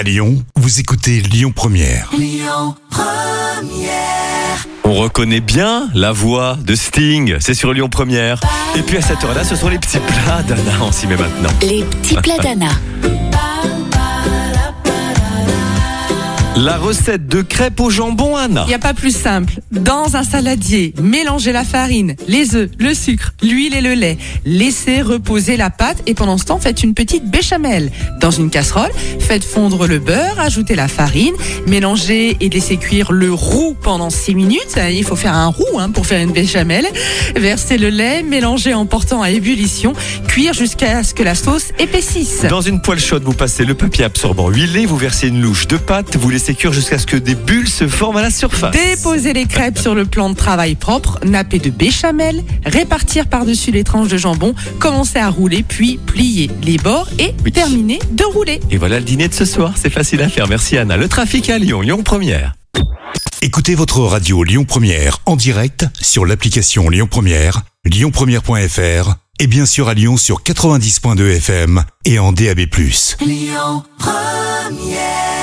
À Lyon, vous écoutez Lyon Première. On reconnaît bien la voix de Sting, c'est sur Lyon Première. Et puis à cette heure-là, ce sont les petits plats d'Anna, on s'y met maintenant. Les petits plats d'Anna. La recette de crêpes au jambon, Anna. Il n'y a pas plus simple. Dans un saladier, mélangez la farine, les œufs, le sucre, l'huile et le lait. Laissez reposer la pâte et pendant ce temps, faites une petite béchamel. Dans une casserole, faites fondre le beurre, ajoutez la farine, mélangez et laissez cuire le roux pendant 6 minutes. Il faut faire un roux hein, pour faire une béchamel. Versez le lait, mélangez en portant à ébullition, cuire jusqu'à ce que la sauce épaississe. Dans une poêle chaude, vous passez le papier absorbant huilé, vous versez une louche de pâte, vous laissez jusqu'à ce que des bulles se forment à la surface. Déposez les crêpes sur le plan de travail propre, napper de béchamel, répartir par-dessus les tranches de jambon, commencer à rouler, puis plier les bords et Oui. terminer de rouler. Et voilà le dîner de ce soir, c'est facile à faire. Merci Anna. Le trafic à Lyon, Lyon Première. Écoutez votre radio Lyon Première en direct sur l'application Lyon Première, lyonpremière.fr et bien sûr à Lyon sur 90.2 FM et en DAB+. Lyon Première